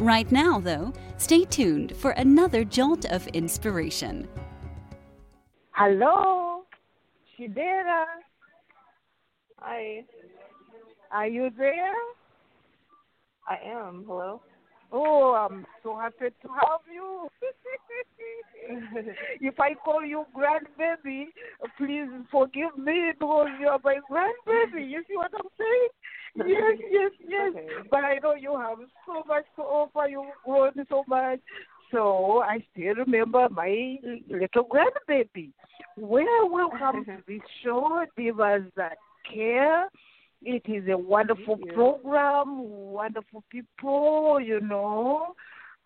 Right now, though, stay tuned for another jolt of inspiration. Hello, Shidera. Hi, Are you there? I am. Hello. Oh, I'm so happy to have you. if I call you grandbaby, please forgive me because you are my grandbaby. You see what I'm saying? Yes, yes, yes. Okay. But I know you have so much to offer. You've grown so much. So I still remember my little grandbaby. Well, welcome to this show, Divas That Care. It is a wonderful program, wonderful people, you know,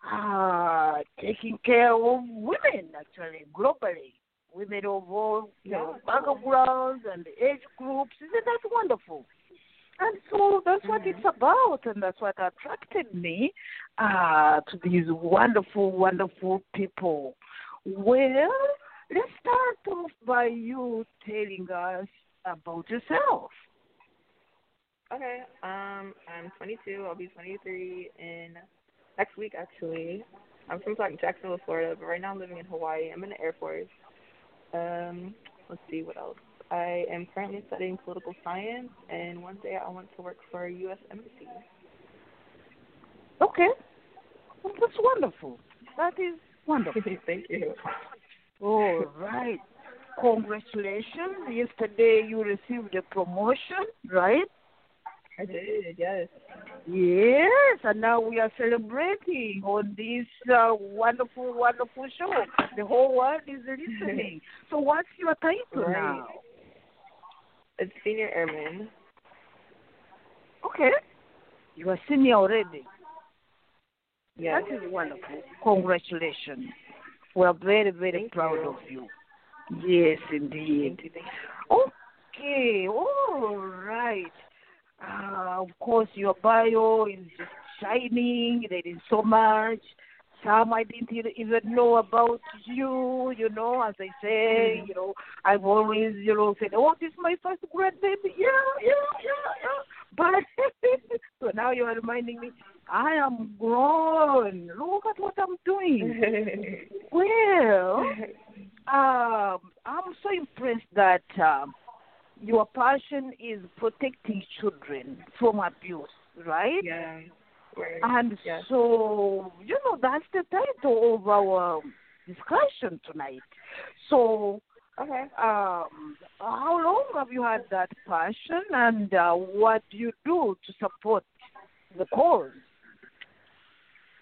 uh, taking care of women, actually, globally. Women of all you know, Yeah. backgrounds and age groups. Isn't that wonderful? And so that's what it's about, and that's what attracted me uh, to these wonderful, wonderful people. Well, let's start off by you telling us about yourself. Okay. Um, I'm 22. I'll be 23 in next week, actually. I'm from like Jacksonville, Florida, but right now I'm living in Hawaii. I'm in the Air Force. Um, let's see what else. I am currently studying political science, and one day I want to work for a U.S. embassy. Okay. Well, that's wonderful. That is wonderful. Thank you. All right. Congratulations. Yesterday you received a promotion, right? I did. Yes. Yes, and now we are celebrating on this uh, wonderful, wonderful show. The whole world is listening. so, what's your title Right. now? It's senior airman. Okay. You are senior already. Yes. That is wonderful. Congratulations. We are very, very Thank proud you. of you. Yes, indeed. Thank you. Okay, all right. Uh, of course, your bio is just shining. There is so much. Some I didn't even know about you. You know, as I say, you know, I've always, you know, said, "Oh, this is my first grandbaby." Yeah, yeah, yeah, yeah. But so now you are reminding me, I am grown. Look at what I'm doing. Well, um, I'm so impressed that um, your passion is protecting children from abuse, right? yeah. Right. And Yes. so, you know, that's the title of our discussion tonight. So, Okay. um, how long have you had that passion, and uh, what do you do to support the cause?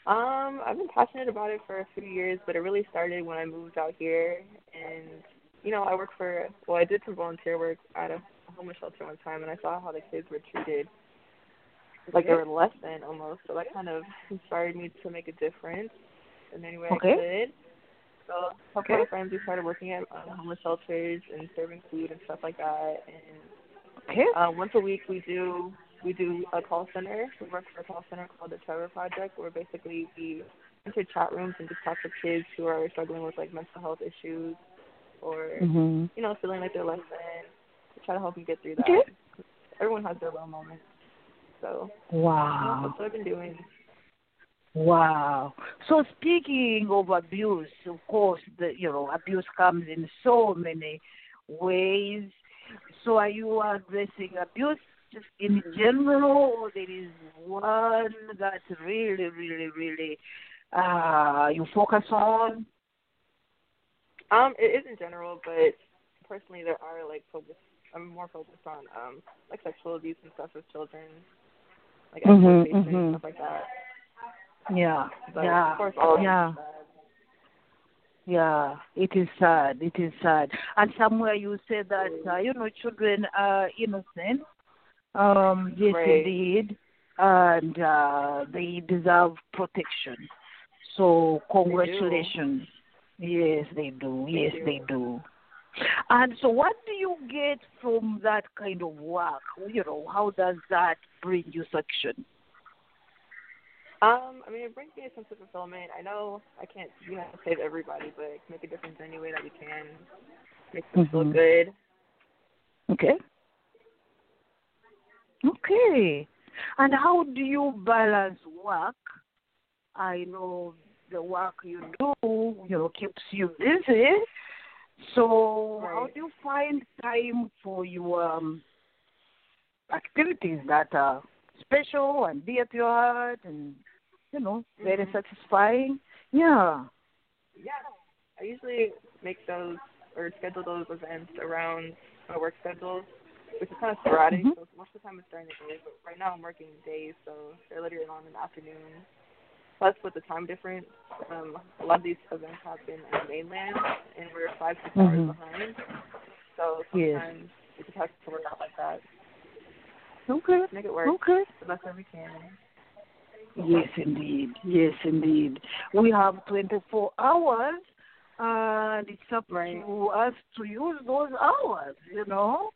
Um, I've been passionate about it for a few years, but it really started when I moved out here. And you know, I work for well, I did some volunteer work at a homeless shelter one time, and I saw how the kids were treated, like they were less than almost. So that kind of inspired me to make a difference in any way Okay. I could. So a couple Okay. of friends we started working at uh, homeless shelters and serving food and stuff like that. And Okay. uh, once a week we do we do a call center. We work for a call center called the Trevor Project, where basically we enter chat rooms and just talk to kids who are struggling with like mental health issues or Mm-hmm. you know feeling like they're less than. We try to help them get through that. Okay. Everyone has their low moments, so Wow. that's what I've been doing. Wow. So speaking of abuse, of course, the you know abuse comes in so many ways. So are you addressing abuse just in general, or there is one that really, really, really uh, you focus on? Um, it is in general, but personally there are like focus. I'm more focused on um like sexual abuse and stuff with children, like Mhm, mhm. and stuff like that. Yeah, But yeah, of course, all yeah. it is bad. Yeah, it is sad. It is sad. And somewhere you say that uh, you know children are innocent. Um, yes, Right. indeed, and uh, they deserve protection. So congratulations. Yes, they do. Yes, do. they do. And so, what do you get from that kind of work? You know, how does that bring you success? Um, I mean, it brings me a sense of fulfillment. I know I can't, you know, save everybody, but make a difference any way that we can. Make them feel Mhm. good. Okay. Okay. And how do you balance work? I know the work you do, you know, keeps you busy. So how do you find time for your um, activities that are special and dear to your heart and you know very Mhm. satisfying? Yeah. Yeah. I usually make those or schedule those events around my work schedule, which is kind of sporadic. Mhm. So most of the time it's during the day, but right now I'm working days, so they're literally on in the afternoon. Plus, with the time difference, um, a lot of these events happen in the mainland, and we're five six hours behind. So Yes. sometimes we just have to work out like that. Okay. Make it work Okay. the best that we can. Yes, indeed. Yes, indeed. We have 24 hours, and it's up Right. to us to use those hours, you know?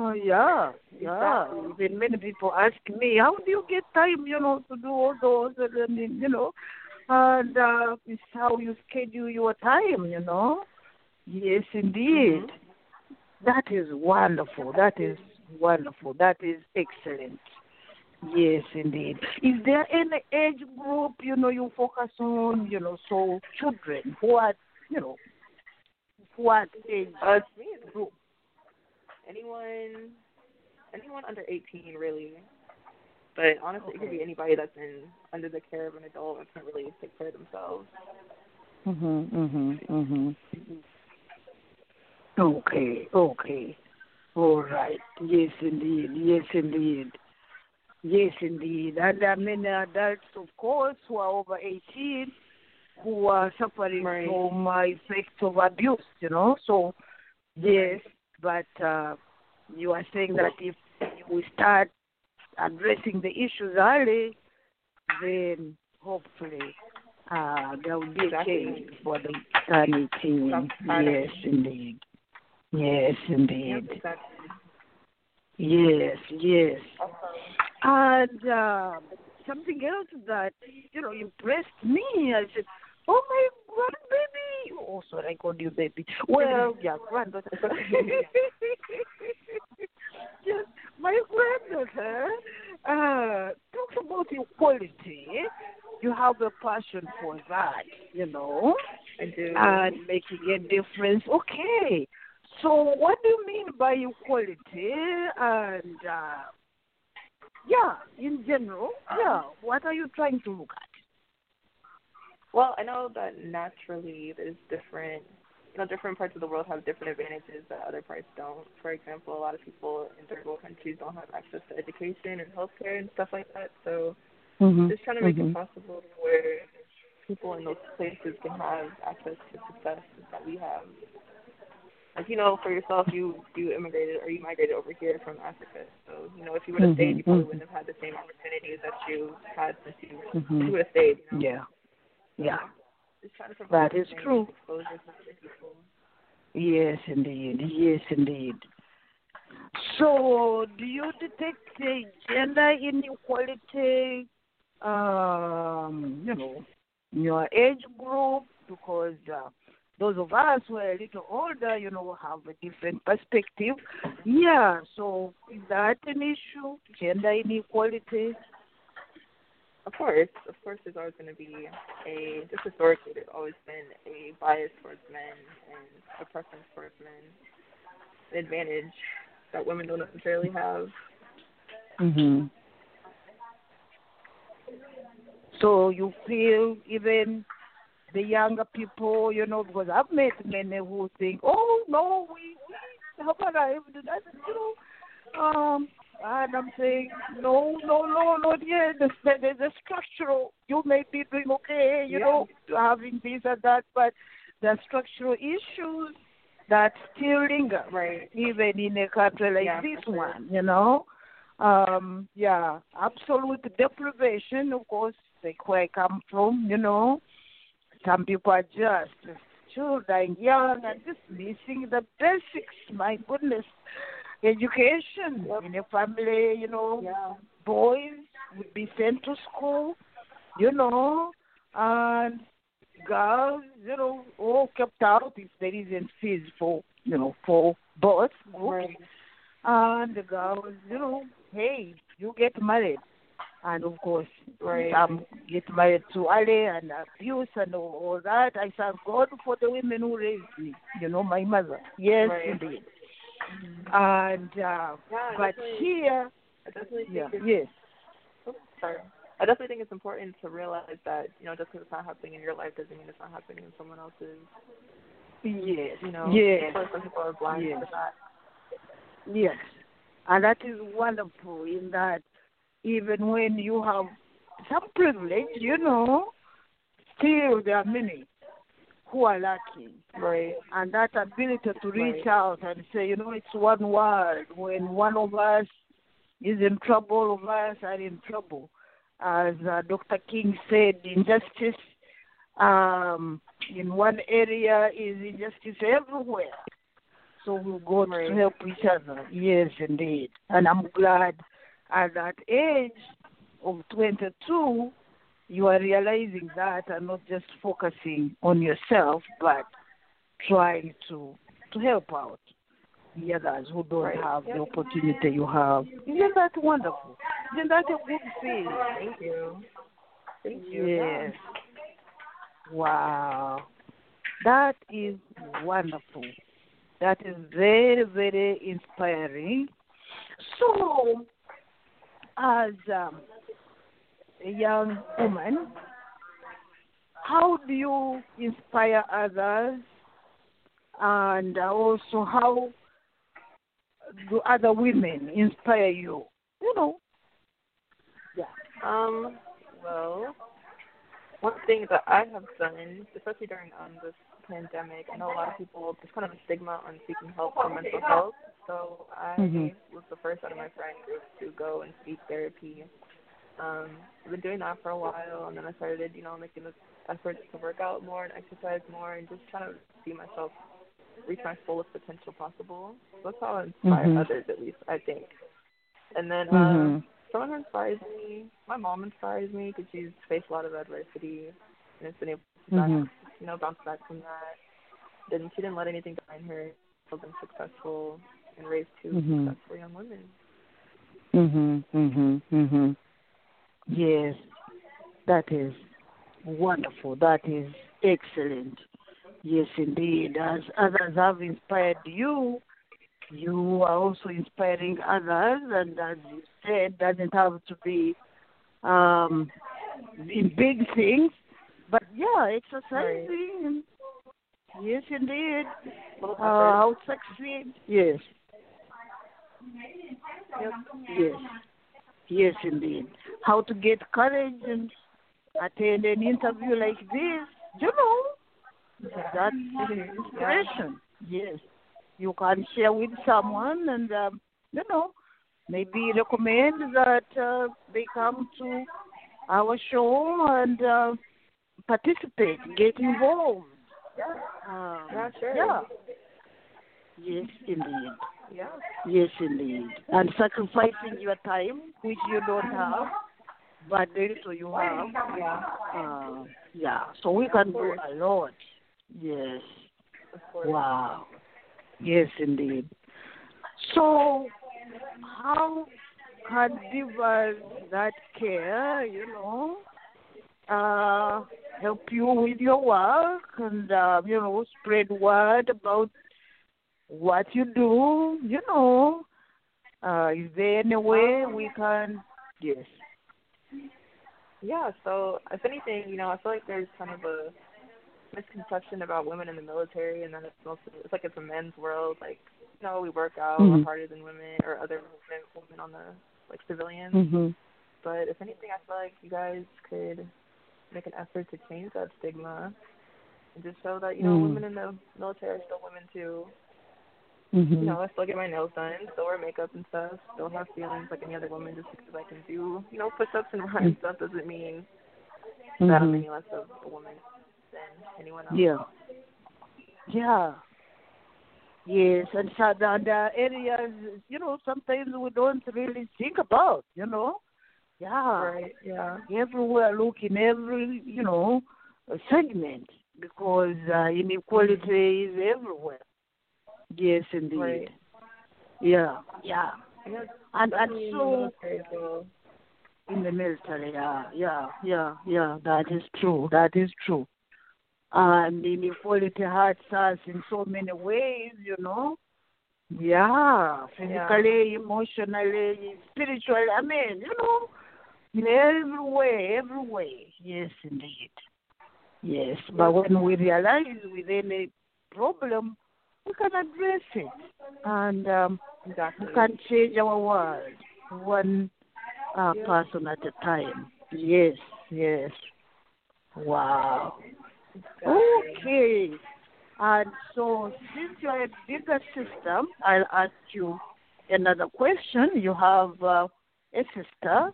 Oh, yeah, yeah. Exactly. Even many people ask me, how do you get time, you know, to do all those, and, you know? And uh, it's how you schedule your time, you know? Yes, indeed. Mhm. That is wonderful. That is wonderful. That is excellent. Yes, indeed. Is there any age group you know you focus on? You know, so children. What you know? What age Uh, to me, it's group? Anyone, anyone under 18, really. But honestly, it could be anybody that's in under the care of an adult and can't really take care of themselves. Mhm, mhm, mhm. Okay, okay. All right. Yes, indeed. Yes, indeed. Yes, indeed. And there are many adults, of course, who are over 18 who are suffering Right. from uh, effects of abuse, you know. So, yes, but uh, you are saying that if we start addressing the issues early, then hopefully uh, there will be a change for the turn 18. That's part of Yes, indeed. Yes, indeed. Yes, yes. And uh, something else that you know impressed me, I said, "Oh my grandbaby!" Oh, sorry, I called you baby. Well, yeah, granddaughter. yes, my granddaughter uh, talks about equality. You have a passion for that, you know, and making a difference. Okay. So, what do you mean by equality? And uh, yeah, in general, yeah. What are you trying to look at? Well, I know that naturally there's different, you know, different parts of the world have different advantages that other parts don't. For example, a lot of people in third world countries don't have access to education and healthcare and stuff like that. So Mm-hmm. just trying to make it possible where people in those places can have access to success that we have. Like you know, for yourself, you you immigrated or you migrated over here from Africa. So you know, if you would have stayed, you probably Mhm, wouldn't have had the same opportunities that you had since you Mhm. you would have stayed. You know? Yeah. Yeah. That is true. Exposure to other people. Yes, indeed. Yes, indeed. So, do you detect a gender inequality, um, you know, in your age group? Because uh, those of us who are a little older, you know, have a different perspective. Yeah, so is that an issue? Gender inequality? Of course, of course, there's always going to be a just historically, there's always been a bias towards men and a preference towards men, an advantage that women don't necessarily have. Mm-hmm. So you feel even the younger people, you know, because I've met many who think, oh no, we, we have arrived. That's you know, um, and I'm saying, no, no, no, not yet. There's, there's a structural. You may be doing okay, you Yeah. know, having this and that, but there are structural issues that still linger Right. even in a country like Yeah, this one, you know. Um, yeah, absolute deprivation, of course, like where I come from, you know. Some people are just premature, dying young, and just missing the basics. My goodness, education Yep. in a family, you know, Yeah. boys would be sent to school, you know, and girls, you know, all kept out if there isn't fees for, you know, for both groups. Right. And the girls, you know, hey, you get married. And of course, Right. some get married too early and abuse and all, all that. I thank God for the women who raised me, you know, my mother. Yes, Right. indeed. And, uh, Yeah, but here, I definitely yeah, yes. oh, sorry. I definitely think it's important to realize that you know just because it's not happening in your life doesn't mean it's not happening in someone else's. Yes. You know, Yes. Some people are blind Yes. to that. Yes. And that is wonderful in that even when you have some privilege, you know, still there are many who are lacking. Right. And that ability to reach Right. out and say, you know, it's one word. When one of us is in trouble, all of us are in trouble. As uh, Dr. King said, injustice um, in one area is injustice everywhere. So we've got Right. to help each other. Yes, indeed. And I'm glad at that age of 22, you are realizing that and not just focusing on yourself, but trying to to help out the others who don't have the opportunity you have. Isn't that wonderful? Isn't that a good feeling? Thank you. Thank you. Yes. Wow. That is wonderful. That is very, very inspiring. So, as um, a young woman, how do you inspire others? And also, how do other women inspire you? You know. Yeah. Um, well, one thing that I have done, especially during um this pandemic, I know a lot of people there's kind of a stigma on seeking help for mental health. So I Mhm. was the first out of my friend group to go and seek therapy. Um, I've been doing that for a while, and then I started, you know, making the efforts to work out more and exercise more, and just trying to see myself reach my fullest potential possible. That's how I inspire Mhm. others, at least I think. And then Mhm. um, someone who inspires me, my mom inspires me because she's faced a lot of adversity and has been able to back, Mhm. you know bounce back from that. Didn't she didn't let anything define her. She's been successful and raised 2 Mhm. successful young women. Mhm. Mhm. Mhm. Yes, that is wonderful. That is excellent. Yes, indeed. As others have inspired you, you are also inspiring others, and as you said, doesn't have to be um, in big things, but yeah, exercising. Yes, indeed. Uh, how succeed? Yes. Yep. Yes. Yes, indeed. How to get courage and attend an interview like this. You know, that's inspiration. Yes. You can share with someone and, um, you know, maybe recommend that uh, they come to our show and uh, participate, get involved. Um, Yeah, sure. Yeah. Yes, indeed. Yeah. Yes, indeed. And sacrificing your time, which you don't have, but the little you have. Yeah. Uh, yeah. So we can do a lot. Yes. Wow. Yes, indeed. So, how can divas that care, you know, uh, help you with your work and, uh, you know, spread word about what you do, you know? Uh, is there any way we can? Yes. Yeah, so if anything, you know, I feel like there's kind of a misconception about women in the military and then it's mostly it's like it's a men's world, like you know, we work out Mhm. harder than women or other women, women on the like civilians. Mm-hmm. But if anything I feel like you guys could make an effort to change that stigma and just show that, you know, Mm. women in the military are still women too. Mm-hmm. You know, I still get my nails done, still wear makeup and stuff, still have feelings like any other woman just because I can do, you know, push ups and run and stuff doesn't mean that I'm Mhm. any less of a woman than anyone else. Yeah. Yeah. Yes, and there are areas, you know, sometimes we don't really think about, you know. Yeah. Right. Yeah. Everywhere, look in every, you know, segment because uh, inequality is everywhere. Yes, indeed. Right. Yeah, yeah. Yeah. And and definitely in the so military in the military, yeah, yeah, yeah, yeah. That is true. That is true. Um, and inequality hurts us in so many ways, you know. Yeah, physically, emotionally, spiritually. I mean, you know, in every way, every way. Yes, indeed. Yes, but when we realize with any problem, we can address it, and um, Exactly. we can change our world one uh, person at a time. Yes, yes. Wow. Okay. And so, since you're a bigger sister, I'll ask you another question. You have uh, a sister,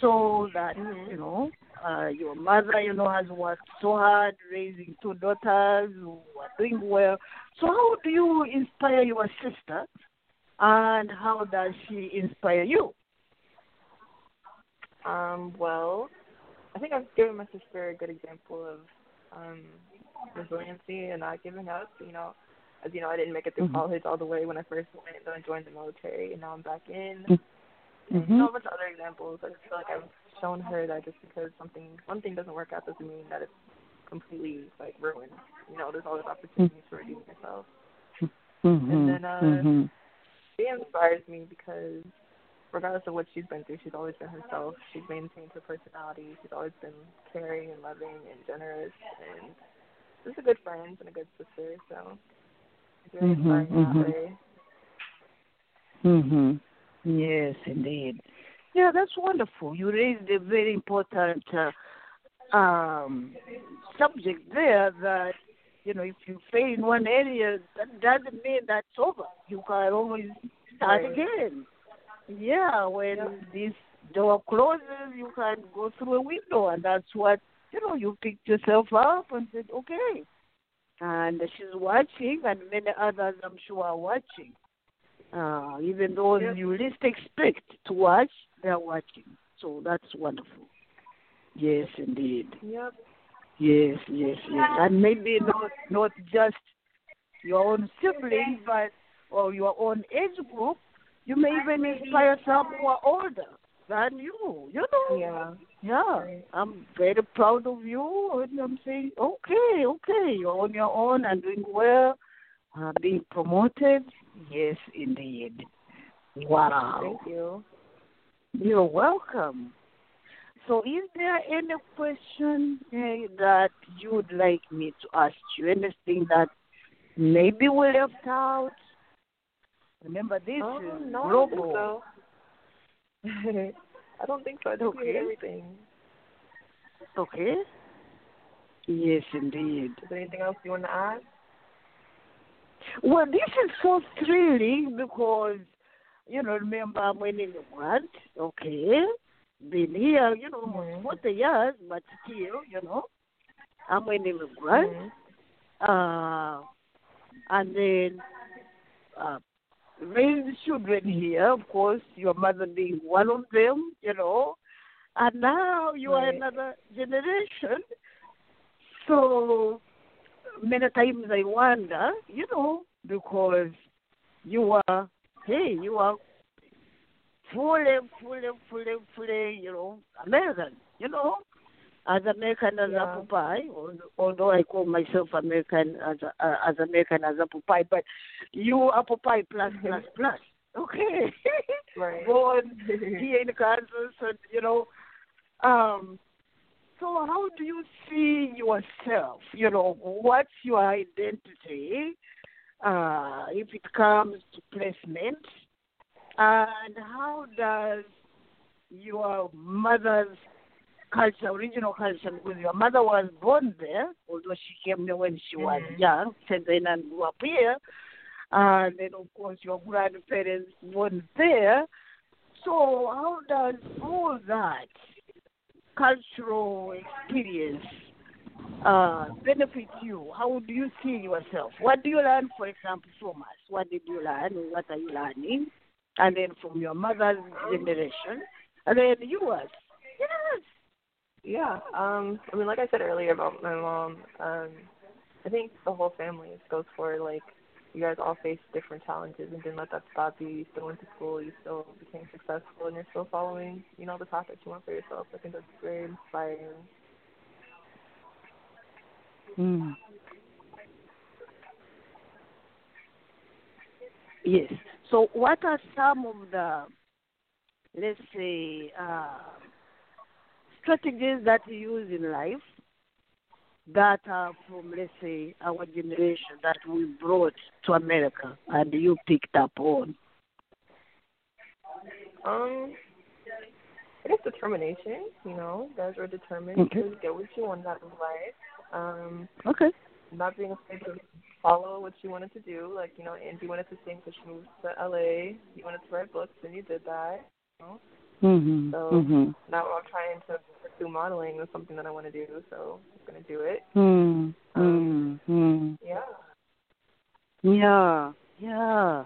so that you know uh, your mother, you know, has worked so hard raising two daughters who are doing well. So, how do you inspire your sister, and how does she inspire you? Um, well, I think I've given my sister a good example of um resiliency and not giving up. You know, as you know, I didn't make it through Mhm. college all the way when I first went, then I joined the military, and now I'm back in. Mhm. And you know, a bunch of other examples. I just feel like I've shown her that just because something one thing doesn't work out doesn't mean that it's completely like ruined. You know, there's always opportunities for redeeming yourself. Mm-hmm. And then, uh, mm-hmm. She inspires me because regardless of what she's been through, she's always been herself. She's maintained her personality. She's always been caring and loving and generous and just a good friend and a good sister. So it's really Mhm, inspiring in mhm. that way. Mm-hmm. Yes, indeed. Yeah, that's wonderful. You raised a very important uh, um, subject there that, you know, if you fail in one area, that doesn't mean that's over. You can always start Right. again. Yeah, when this door closes, you can go through a window, and that's what, you know, you picked yourself up and said, okay. And she's watching, and many others, I'm sure, are watching. Uh, even those you least expect to watch, they're watching. So that's wonderful. Yes, indeed. Yep. Yes, yes, yes. And maybe not not just your own sibling, but or your own age group. You may even inspire some who are older than you. You know. Yeah. Yeah, I'm very proud of you, and I'm saying, okay, okay, you're on your own and doing well, uh, being promoted. Yes, indeed. Wow. Thank you. You're welcome. So, is there any question eh, that you would like me to ask you? Anything that maybe we left out? Remember, this Um, is no, I don't think global. so. I don't think so. I think we hit Okay. everything. Okay. Yes, indeed. Is there anything else you want to add? Well, this is so thrilling because, you know, remember I'm an immigrant, okay? Been here, you know, almost Mhm. 40 years, but still, you know, I'm an immigrant. Mhm. Uh, and then uh, raised children here, of course, your mother being one of them, you know, and now you are another generation. So many times I wonder, you know, because you are, hey, you are fully, fully, fully, fully, you know, American, you know, as American as Yeah. apple pie, although I call myself American as a, uh, as American as apple pie, but you apple pie plus plus plus. Okay. Right. Born here in Kansas, and you know, um. So how do you see yourself? You know, what's your identity? Uh, if it comes to placement, and how does your mother's culture, original culture, because your mother was born there, although she came there when she was Mhm. young, and then and grew up here. And then, of course, your grandparents were born there. So, how does all that cultural experience uh, benefit you? How do you see yourself? What do you learn, for example, from us? What did you learn? What are you learning? And then from your mother's generation, and then yours. Yes. Yeah. Um. I mean, like I said earlier about my mom. Um. I think the whole family goes for like you guys all face different challenges and didn't let that stop you. You still went to school, you still became successful, and you're still following, you know, the path that you want for yourself. I think that's very inspiring. Mm. Yes. So, what are some of the, let's say, uh, strategies that you use in life that are from, let's say, our generation that we brought to America and you picked up on? Um, I guess determination. You know, guys are determined okay. to get what you want out of life. Um, okay. Not being afraid to follow what you wanted to do. Like you know, Angie wanted to sing, so she moved to LA. You wanted to write books, and you did that. You know? Mm-hmm. So mm-hmm. now I'm trying to pursue modeling is something that I want to do, so I'm gonna do it. Mm, um, mm, yeah. Yeah. Yeah.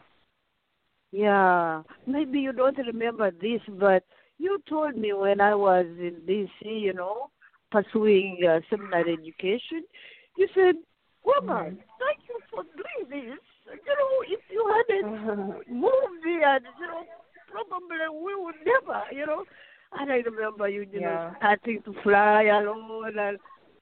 Yeah. Maybe you don't remember this, but you told me when I was in DC, you know, pursuing uh, seminary education, you said, Woman, mm-hmm. thank you for doing this. You know, if you hadn't moved here, you know, probably we would never, you know. And I remember you, you yeah. know, starting to fly alone and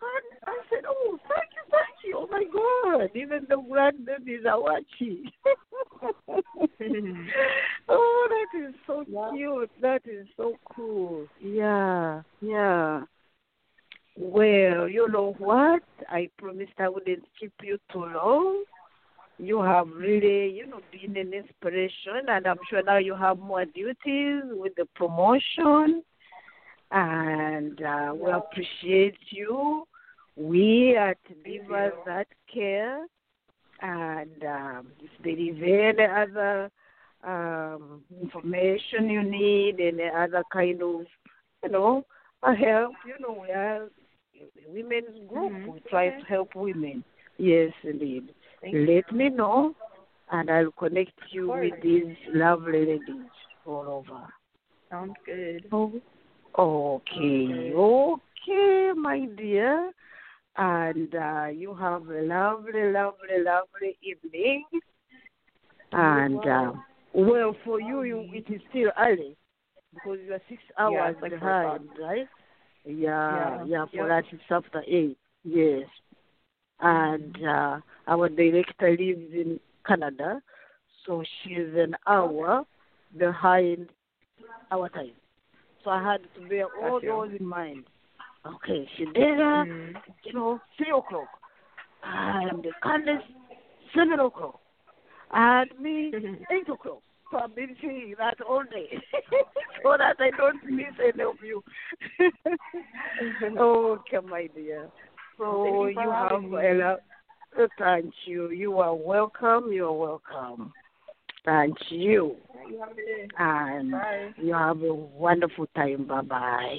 and I said, Oh, thank you, thank you. Oh my God. Even the grandbabies are watching. oh, that is so yeah. cute. That is so cool. Yeah, yeah. Well, you know what? I promised I wouldn't keep you too long. You have really, you know, been an inspiration, and I'm sure now you have more duties with the promotion. And uh, we appreciate you. We at Divas That Care, and um, if there is any other um, information you need, any other kind of, you know, help, you know, we are a women's group. Mm-hmm. We try to help women. Yes, indeed. Thank Let me know, and I'll connect you with these lovely ladies all over. Sounds good. Oh, okay, okay, my dear. And uh, you have a lovely, lovely, lovely evening. And uh, well, for you, you, it is still early because you are six hours yeah, like behind, right? Yeah, yeah, yeah, for yep. us it's after eight. Yes. And uh, our director lives in Canada, so she's an hour behind our time. So I had to bear all those in mind. Okay, uh, Mm. you know, three o'clock. And Candace, seven o'clock. And me, eight o'clock. So I've been saying that all day so that I don't miss any of you. okay, my dear. So you have a lot. Thank you. You are welcome. You are welcome. Thank you. You have a good day. And Bye. you have a wonderful time. Bye bye.